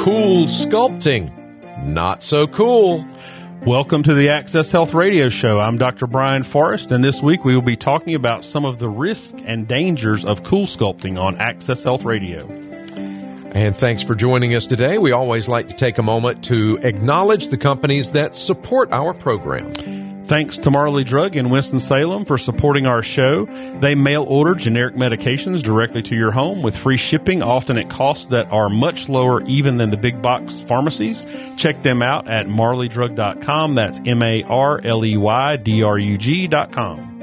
cool sculpting. Not so cool. Welcome to the Access Health Radio Show. I'm Dr. Brian Forrest, and this week we will be talking about some of the risks and dangers of cool sculpting on Access Health Radio. And thanks for joining us today. We always like to take a moment to acknowledge the companies that support our program. Thanks to Marley Drug in Winston-Salem for supporting our show. They mail order generic medications directly to your home with free shipping, often at costs that are much lower even than the big box pharmacies. Check them out at marleydrug.com. That's M-A-R-L-E-Y-D-R-U-G.com.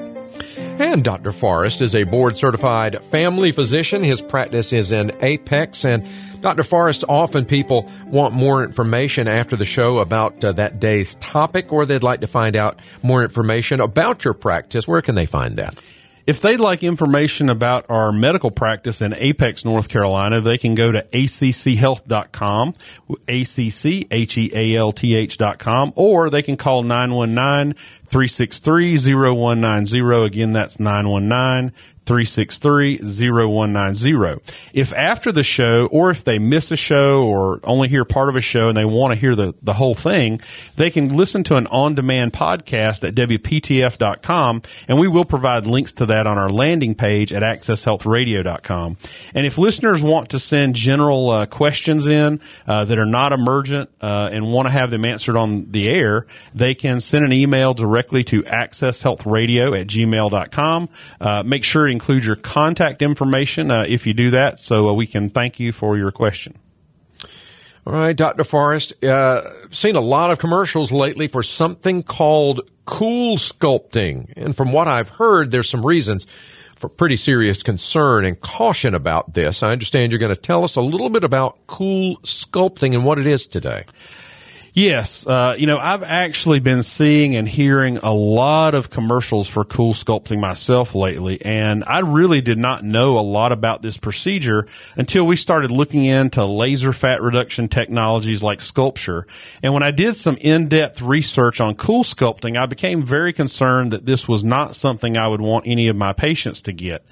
And Dr. Forrest is a board certified family physician. His practice is in Apex. And Dr. Forrest, often people want more information after the show about uh, that day's topic, or they'd like to find out more information about your practice. Where can they find that? If they'd like information about our medical practice in Apex, North Carolina, they can go to acchealth.com, A-C-C-H-E-A-L-T-H.com, or they can call 919-363-0190. Again, that's 919 363 0190. If after the show, or if they miss a show or only hear part of a show and they want to hear the, the whole thing, they can listen to an on demand podcast at WPTF.com, and we will provide links to that on our landing page at AccessHealthRadio.com. And if listeners want to send general uh, questions in uh, that are not emergent uh, and want to have them answered on the air, they can send an email directly to AccessHealthRadio at gmail.com. Uh, make sure include your contact information uh, if you do that, so uh, we can thank you for your question. All right, Dr. Forrest, uh, seen a lot of commercials lately for something called cool sculpting. And from what I've heard, there's some reasons for pretty serious concern and caution about this. I understand you're going to tell us a little bit about cool sculpting and what it is today. Yes, uh, you know, I've actually been seeing and hearing a lot of commercials for cool sculpting myself lately, and I really did not know a lot about this procedure until we started looking into laser fat reduction technologies like SculpSure. And when I did some in-depth research on cool sculpting, I became very concerned that this was not something I would want any of my patients to get.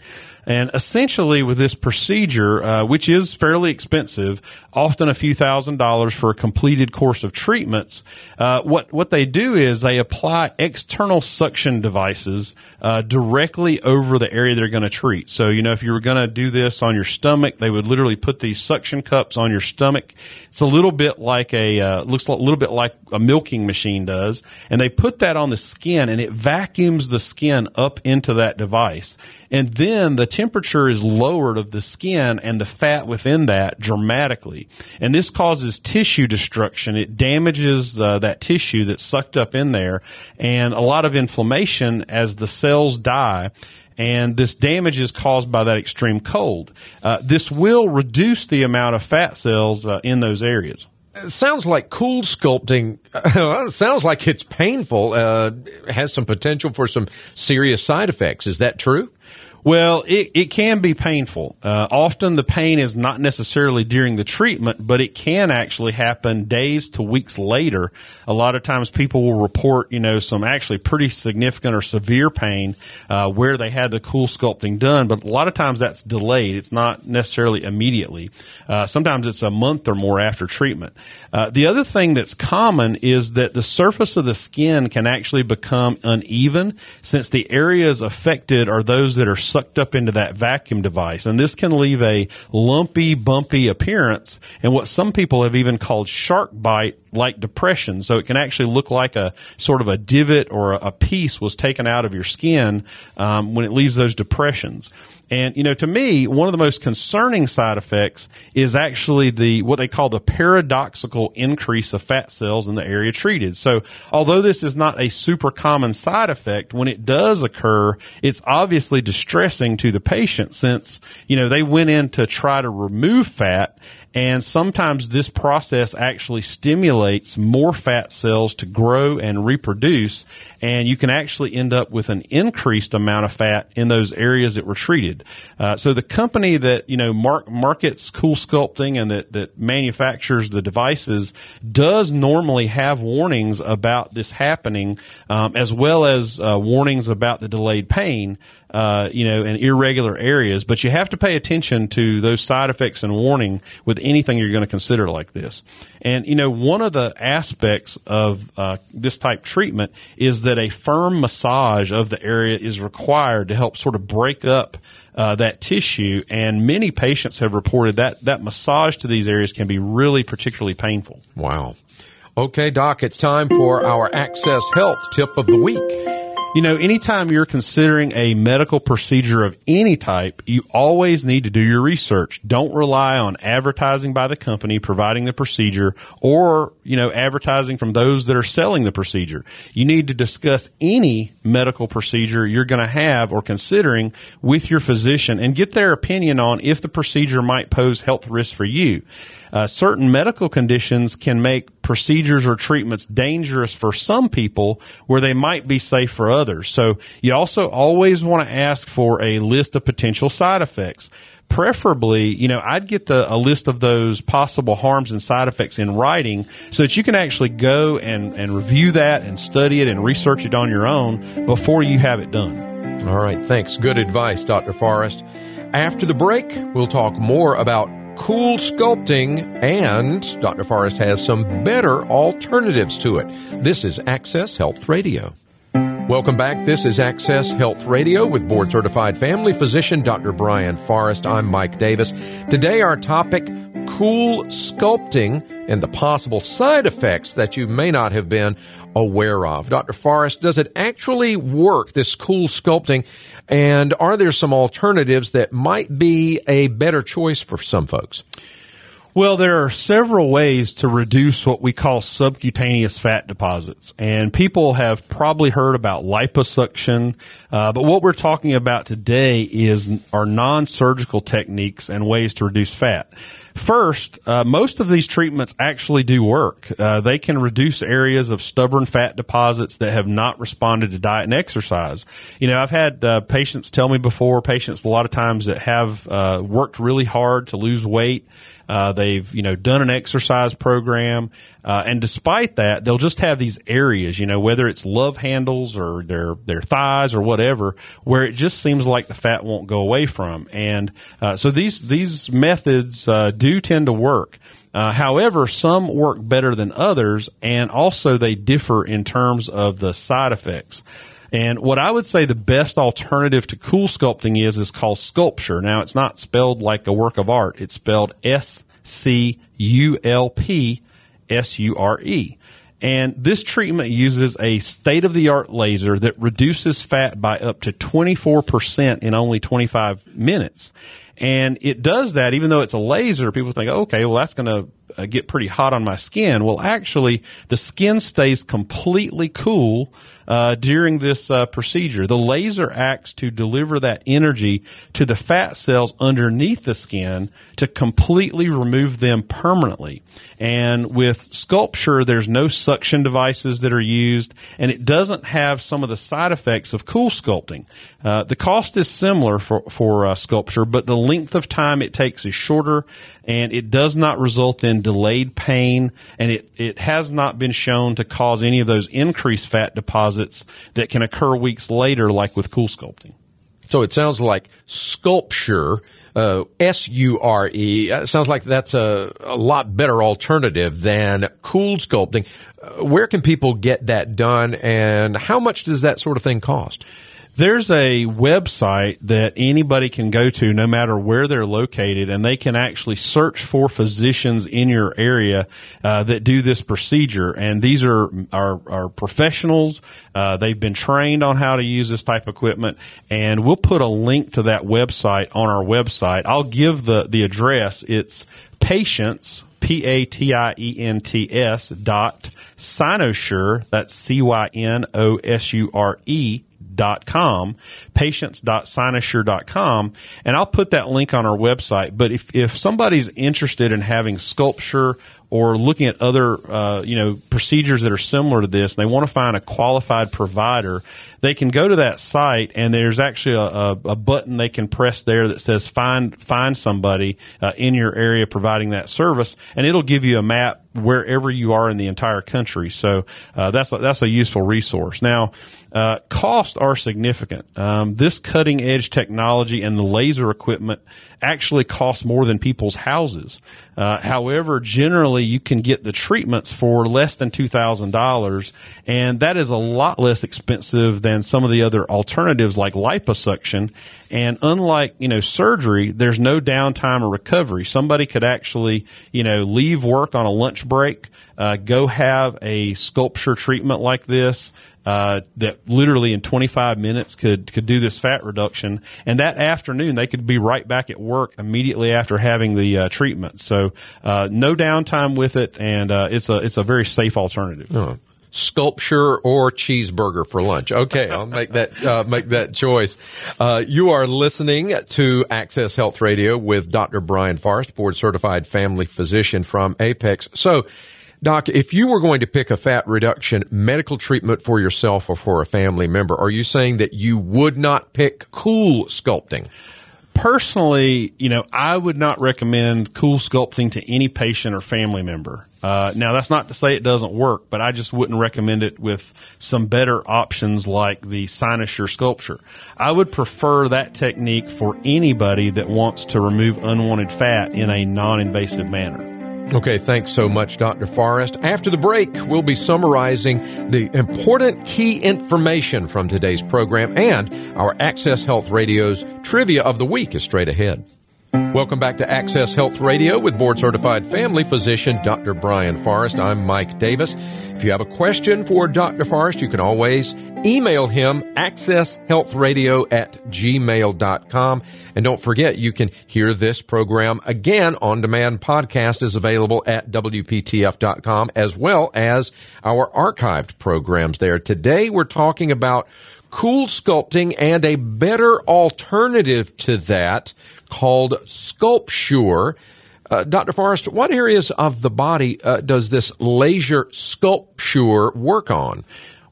And essentially, with this procedure, uh, which is fairly expensive, often a few thousand dollars for a completed course of treatments, uh, what what they do is they apply external suction devices uh, directly over the area they're going to treat. So, you know, if you were going to do this on your stomach, they would literally put these suction cups on your stomach. It's a little bit like a uh, looks a little bit like a milking machine does, and they put that on the skin, and it vacuums the skin up into that device and then the temperature is lowered of the skin and the fat within that dramatically. And this causes tissue destruction. It damages uh, that tissue that's sucked up in there and a lot of inflammation as the cells die and this damage is caused by that extreme cold. Uh, this will reduce the amount of fat cells uh, in those areas. It sounds like cool sculpting. Sounds like it's painful. Uh, has some potential for some serious side effects. Is that true? Well, it, it can be painful. Uh, often the pain is not necessarily during the treatment, but it can actually happen days to weeks later. A lot of times people will report, you know, some actually pretty significant or severe pain uh, where they had the cool sculpting done, but a lot of times that's delayed. It's not necessarily immediately. Uh, sometimes it's a month or more after treatment. Uh, the other thing that's common is that the surface of the skin can actually become uneven since the areas affected are those that are sucked up into that vacuum device. And this can leave a lumpy, bumpy appearance and what some people have even called shark bite like depression. So it can actually look like a sort of a divot or a piece was taken out of your skin um, when it leaves those depressions. And, you know, to me, one of the most concerning side effects is actually the, what they call the paradoxical increase of fat cells in the area treated. So although this is not a super common side effect, when it does occur, it's obviously distressing to the patient since, you know, they went in to try to remove fat and sometimes this process actually stimulates more fat cells to grow and reproduce. And you can actually end up with an increased amount of fat in those areas that were treated. Uh, so the company that, you know, markets cool sculpting and that, that manufactures the devices does normally have warnings about this happening, um, as well as uh, warnings about the delayed pain. Uh, you know, and irregular areas. But you have to pay attention to those side effects and warning with anything you're going to consider like this. And you know, one of the aspects of uh, this type treatment is that a firm massage of the area is required to help sort of break up uh, that tissue. And many patients have reported that that massage to these areas can be really particularly painful. Wow. Okay, Doc, it's time for our Access Health tip of the week. You know, anytime you're considering a medical procedure of any type, you always need to do your research. Don't rely on advertising by the company providing the procedure or, you know, advertising from those that are selling the procedure. You need to discuss any medical procedure you're going to have or considering with your physician and get their opinion on if the procedure might pose health risks for you. Uh, certain medical conditions can make procedures or treatments dangerous for some people where they might be safe for others. So you also always want to ask for a list of potential side effects preferably, you know, I'd get the, a list of those possible harms and side effects in writing so that you can actually go and, and review that and study it and research it on your own before you have it done. All right. Thanks. Good advice, Dr. Forrest. After the break, we'll talk more about cool sculpting, and Dr. Forrest has some better alternatives to it. This is Access Health Radio. Welcome back. This is Access Health Radio with board certified family physician Dr. Brian Forrest. I'm Mike Davis. Today, our topic cool sculpting and the possible side effects that you may not have been aware of. Dr. Forrest, does it actually work, this cool sculpting? And are there some alternatives that might be a better choice for some folks? Well, there are several ways to reduce what we call subcutaneous fat deposits. And people have probably heard about liposuction. Uh, but what we're talking about today is our non-surgical techniques and ways to reduce fat. First, uh, most of these treatments actually do work. Uh, they can reduce areas of stubborn fat deposits that have not responded to diet and exercise. You know, I've had uh, patients tell me before, patients a lot of times that have uh, worked really hard to lose weight uh, they've you know done an exercise program, uh, and despite that, they'll just have these areas, you know, whether it's love handles or their their thighs or whatever, where it just seems like the fat won't go away from. And uh, so these these methods uh, do tend to work. Uh, however, some work better than others, and also they differ in terms of the side effects. And what I would say the best alternative to cool sculpting is is called SculpSure. Now it's not spelled like a work of art. It's spelled S C U L P S U R E. And this treatment uses a state of the art laser that reduces fat by up to 24% in only 25 minutes. And it does that even though it's a laser. People think, okay, well, that's going to uh, get pretty hot on my skin. Well, actually, the skin stays completely cool uh, during this uh, procedure. The laser acts to deliver that energy to the fat cells underneath the skin to completely remove them permanently. And with SculpSure, there's no suction devices that are used, and it doesn't have some of the side effects of cool sculpting. Uh, the cost is similar for, for uh, SculpSure, but the length of time it takes is shorter, and it does not result in delayed pain, and it, it has not been shown to cause any of those increased fat deposits that can occur weeks later, like with cool sculpting. So it sounds like SculpSure, uh, S U R E. Uh, sounds like that's a, a, lot better alternative than cool sculpting. Uh, where can people get that done, and how much does that sort of thing cost? There's a website that anybody can go to no matter where they're located and they can actually search for physicians in your area uh, that do this procedure. And these are, are, are professionals. Uh, they've been trained on how to use this type of equipment. And we'll put a link to that website on our website. I'll give the, the address. It's patients, P A T I E N T S dot Cynosure, that's C Y N O S U R E patients.com, patients.cynosure.com, and I'll put that link on our website. But if, if somebody's interested in having SculpSure or looking at other uh, you know procedures that are similar to this, and they want to find a qualified provider, they can go to that site and there's actually a, a, a button they can press there that says find find somebody uh, in your area providing that service, and it'll give you a map wherever you are in the entire country. So uh, that's a, that's a useful resource. Now, uh, costs are significant. Um, this cutting edge technology and the laser equipment actually cost more than people's houses. Uh, however, generally you can get the treatments for less than two thousand dollars, and that is a lot less expensive than some of the other alternatives like liposuction. And unlike you know surgery, there's no downtime or recovery. Somebody could actually you know leave work on a lunch break, uh, go have a SculpSure treatment like this uh, that literally in 25 minutes could could do this fat reduction, and that afternoon they could be right back at work immediately after having the uh, treatment. So uh, no downtime with it, and uh, it's a it's a very safe alternative. Oh. SculpSure or cheeseburger for lunch. Okay, I'll make that uh, make that choice. Uh, you are listening to Access Health Radio with Dr. Brian Forrest, board certified family physician from Apex. So Doc, if you were going to pick a fat reduction medical treatment for yourself or for a family member, are you saying that you would not pick cool sculpting? Personally, you know, I would not recommend cool sculpting to any patient or family member. Uh, now, that's not to say it doesn't work, but I just wouldn't recommend it with some better options like the Cynosure SculpSure. I would prefer that technique for anybody that wants to remove unwanted fat in a non invasive manner. Okay, thanks so much, Dr. Forrest. After the break, we'll be summarizing the important key information from today's program and our Access Health Radio's trivia of the week is straight ahead. Welcome back to Access Health Radio with board certified family physician Dr. Brian Forrest. I'm Mike Davis. If you have a question for Dr. Forrest, you can always email him accesshealthradio at gmail.com. And don't forget, you can hear this program again on demand podcast is available at WPTF.com as well as our archived programs there. Today we're talking about cool sculpting and a better alternative to that called SculpSure. Uh, Dr. Forrest, what areas of the body uh, does this laser SculpSure work on?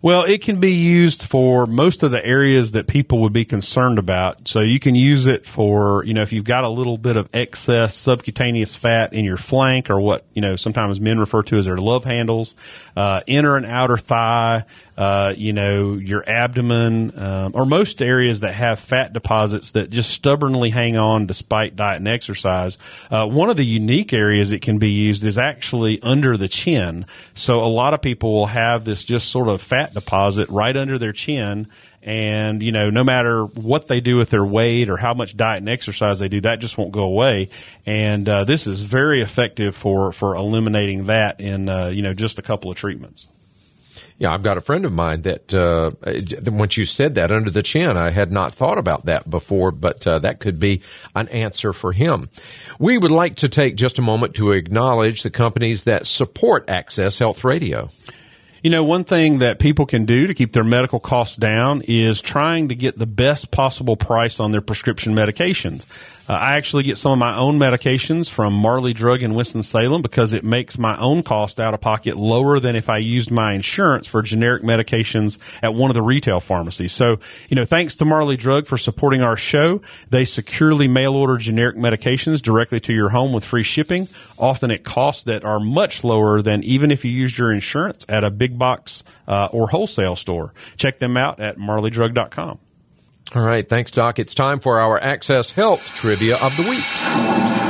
Well, it can be used for most of the areas that people would be concerned about. So you can use it for, you know, if you've got a little bit of excess subcutaneous fat in your flank or what, you know, sometimes men refer to as their love handles, uh, inner and outer thigh, uh, you know, your abdomen, um, or most areas that have fat deposits that just stubbornly hang on despite diet and exercise. Uh, one of the unique areas it can be used is actually under the chin. So a lot of people will have this just sort of fat deposit right under their chin. And, you know, no matter what they do with their weight or how much diet and exercise they do, that just won't go away. And uh, this is very effective for, for eliminating that in, uh, you know, just a couple of treatments. Yeah, I've got a friend of mine that uh, once you said that under the chin, I had not thought about that before, but uh, that could be an answer for him. We would like to take just a moment to acknowledge the companies that support Access Health Radio. You know, one thing that people can do to keep their medical costs down is trying to get the best possible price on their prescription medications. Uh, I actually get some of my own medications from Marley Drug in Winston-Salem because it makes my own cost out of pocket lower than if I used my insurance for generic medications at one of the retail pharmacies. So, you know, thanks to Marley Drug for supporting our show. They securely mail order generic medications directly to your home with free shipping, often at costs that are much lower than even if you used your insurance at a big box uh, or wholesale store. Check them out at marleydrug.com. All right. Thanks, Doc. It's time for our Access Health Trivia of the Week.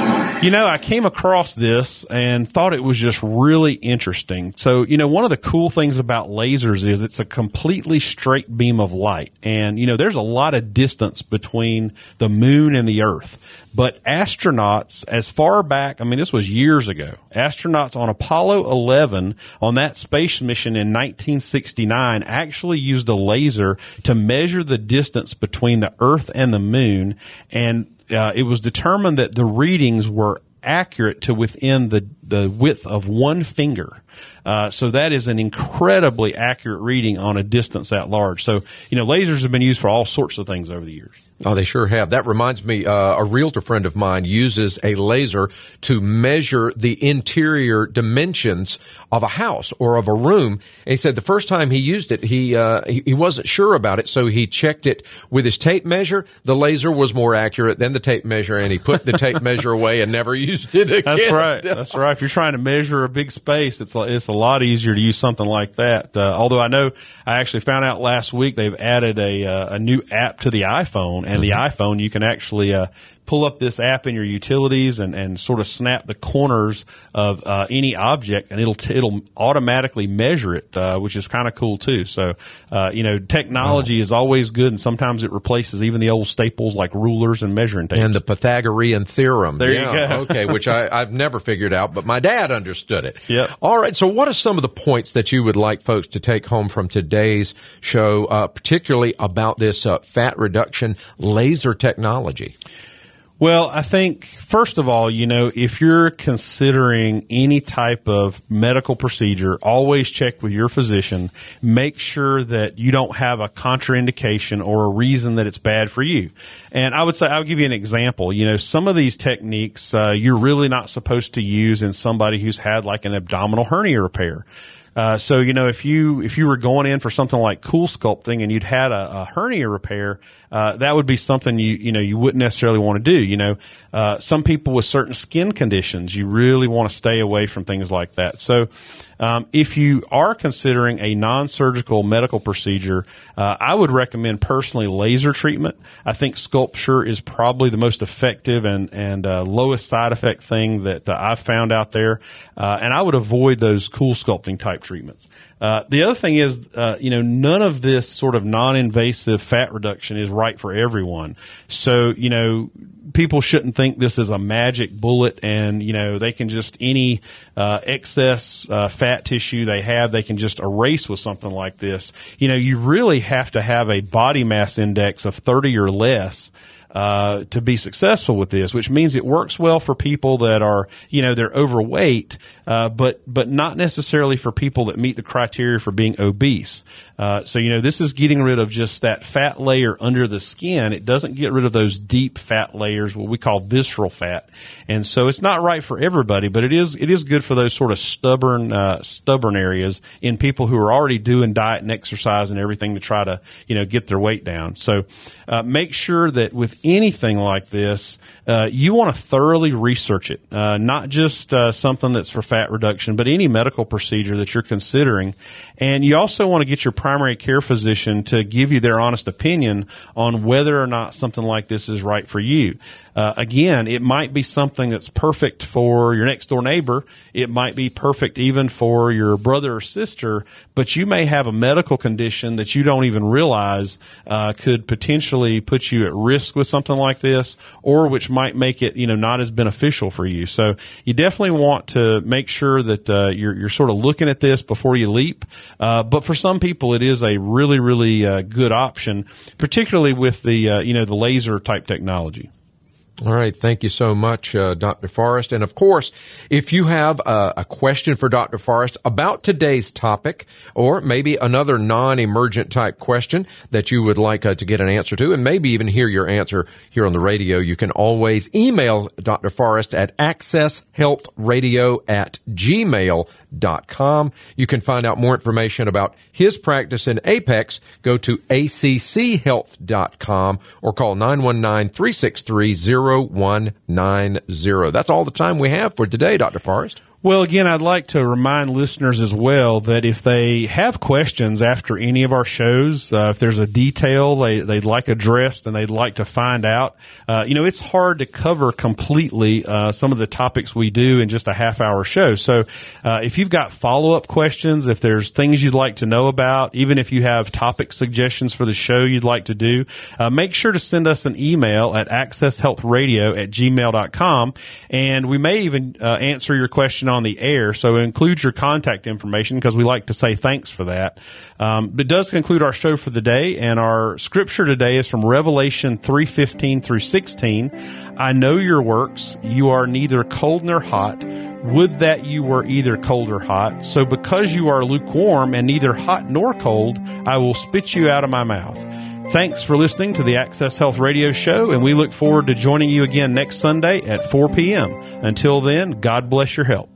You know, I came across this and thought it was just really interesting. So, you know, one of the cool things about lasers is it's a completely straight beam of light. And, you know, there's a lot of distance between the moon and the earth. But astronauts, as far back, I mean, this was years ago, astronauts on Apollo 11 on that space mission in 1969 actually used a laser to measure the distance between the earth and the moon. And uh, it was determined that the readings were accurate to within the, the width of one finger. Uh, so that is an incredibly accurate reading on a distance that large. So, you know, lasers have been used for all sorts of things over the years. Oh, they sure have. That reminds me, uh, a realtor friend of mine uses a laser to measure the interior dimensions of a house or of a room. And he said the first time he used it, he, uh, he, he wasn't sure about it, so he checked it with his tape measure. The laser was more accurate than the tape measure, and he put the tape measure away and never used it again. That's right. That's right. If you're trying to measure a big space, it's it's a lot easier to use something like that. Uh, although I know I actually found out last week they've added a uh, a new app to the iPhone and mm-hmm. the iPhone, you can actually uh, pull up this app in your utilities and, and sort of snap the corners of uh, any object, and it'll t- it'll automatically measure it, uh, which is kind of cool too. So, uh, you know, technology wow. is always good, and sometimes it replaces even the old staples like rulers and measuring tapes. And the Pythagorean theorem. There yeah, you go. okay, which I, I've never figured out, but my dad understood it. Yeah. All right. So, what are some of the points that you would like folks to take home from today's show, uh, particularly about this uh, fat reduction laser technology? Well, I think first of all, you know, if you're considering any type of medical procedure, always check with your physician. Make sure that you don't have a contraindication or a reason that it's bad for you. And I would say, I'll give you an example. You know, some of these techniques uh, you're really not supposed to use in somebody who's had like an abdominal hernia repair. Uh, so you know, if you if you were going in for something like CoolSculpting and you'd had a, a hernia repair, uh, that would be something you you know you wouldn't necessarily want to do. You know, uh, some people with certain skin conditions, you really want to stay away from things like that. So, um, if you are considering a non-surgical medical procedure, uh, I would recommend personally laser treatment. I think SculpSure is probably the most effective and and uh, lowest side effect thing that uh, I've found out there, and I would avoid those CoolSculpting type treatments. Uh, the other thing is, uh, you know, none of this sort of non-invasive fat reduction is right for everyone. So, you know, people shouldn't think this is a magic bullet and, you know, they can just any uh, excess uh, fat tissue they have, they can just erase with something like this. You know, you really have to have a body mass index of 30 or less uh, to be successful with this, which means it works well for people that are, you know, they're overweight, uh, but but not necessarily for people that meet the criteria for being obese. Uh, so you know, this is getting rid of just that fat layer under the skin. It doesn't get rid of those deep fat layers, what we call visceral fat, and so it's not right for everybody. But it is it is good for those sort of stubborn uh, stubborn areas in people who are already doing diet and exercise and everything to try to you know get their weight down. So uh, make sure that with anything like this, uh, you want to thoroughly research it, uh, not just uh, something that's for fat reduction, but any medical procedure that you're considering. And you also want to get your primary care physician to give you their honest opinion on whether or not something like this is right for you. Uh, again, it might be something that's perfect for your next door neighbor. It might be perfect even for your brother or sister, but you may have a medical condition that you don't even realize uh, could potentially put you at risk with something like this, or which might make it you know not as beneficial for you. So you definitely want to make sure that uh, you're you're sort of looking at this before you leap. Uh, but for some people, it is a really really uh, good option, particularly with the uh, you know the laser type technology. All right. Thank you so much, uh, Dr. Forrest. And of course, if you have a, a, question for Dr. Forrest about today's topic, or maybe another non-emergent type question that you would like uh, to get an answer to, and maybe even hear your answer here on the radio, you can always email Dr. Forrest at accesshealthradio at gmail.com. You can find out more information about his practice in Apex. Go to acchealth.com or call 919 363 0190. That's all the time we have for today, Dr. Forrest. Well, again, I'd like to remind listeners as well that if they have questions after any of our shows, uh, if there's a detail they, they'd like addressed and they'd like to find out, uh, you know, it's hard to cover completely uh, some of the topics we do in just a half hour show. So uh, if you've got follow up questions, if there's things you'd like to know about, even if you have topic suggestions for the show you'd like to do, uh, make sure to send us an email at accesshealthradio at gmail.com. And we may even uh, answer your question on the air. So include your contact information because we like to say thanks for that. Um, it does conclude our show for the day, and our scripture today is from Revelation three fifteen through sixteen. I know your works; you are neither cold nor hot. Would that you were either cold or hot. So because you are lukewarm and neither hot nor cold, I will spit you out of my mouth. Thanks for listening to the Access Health Radio Show, and we look forward to joining you again next Sunday at 4 p.m. Until then, God bless your health.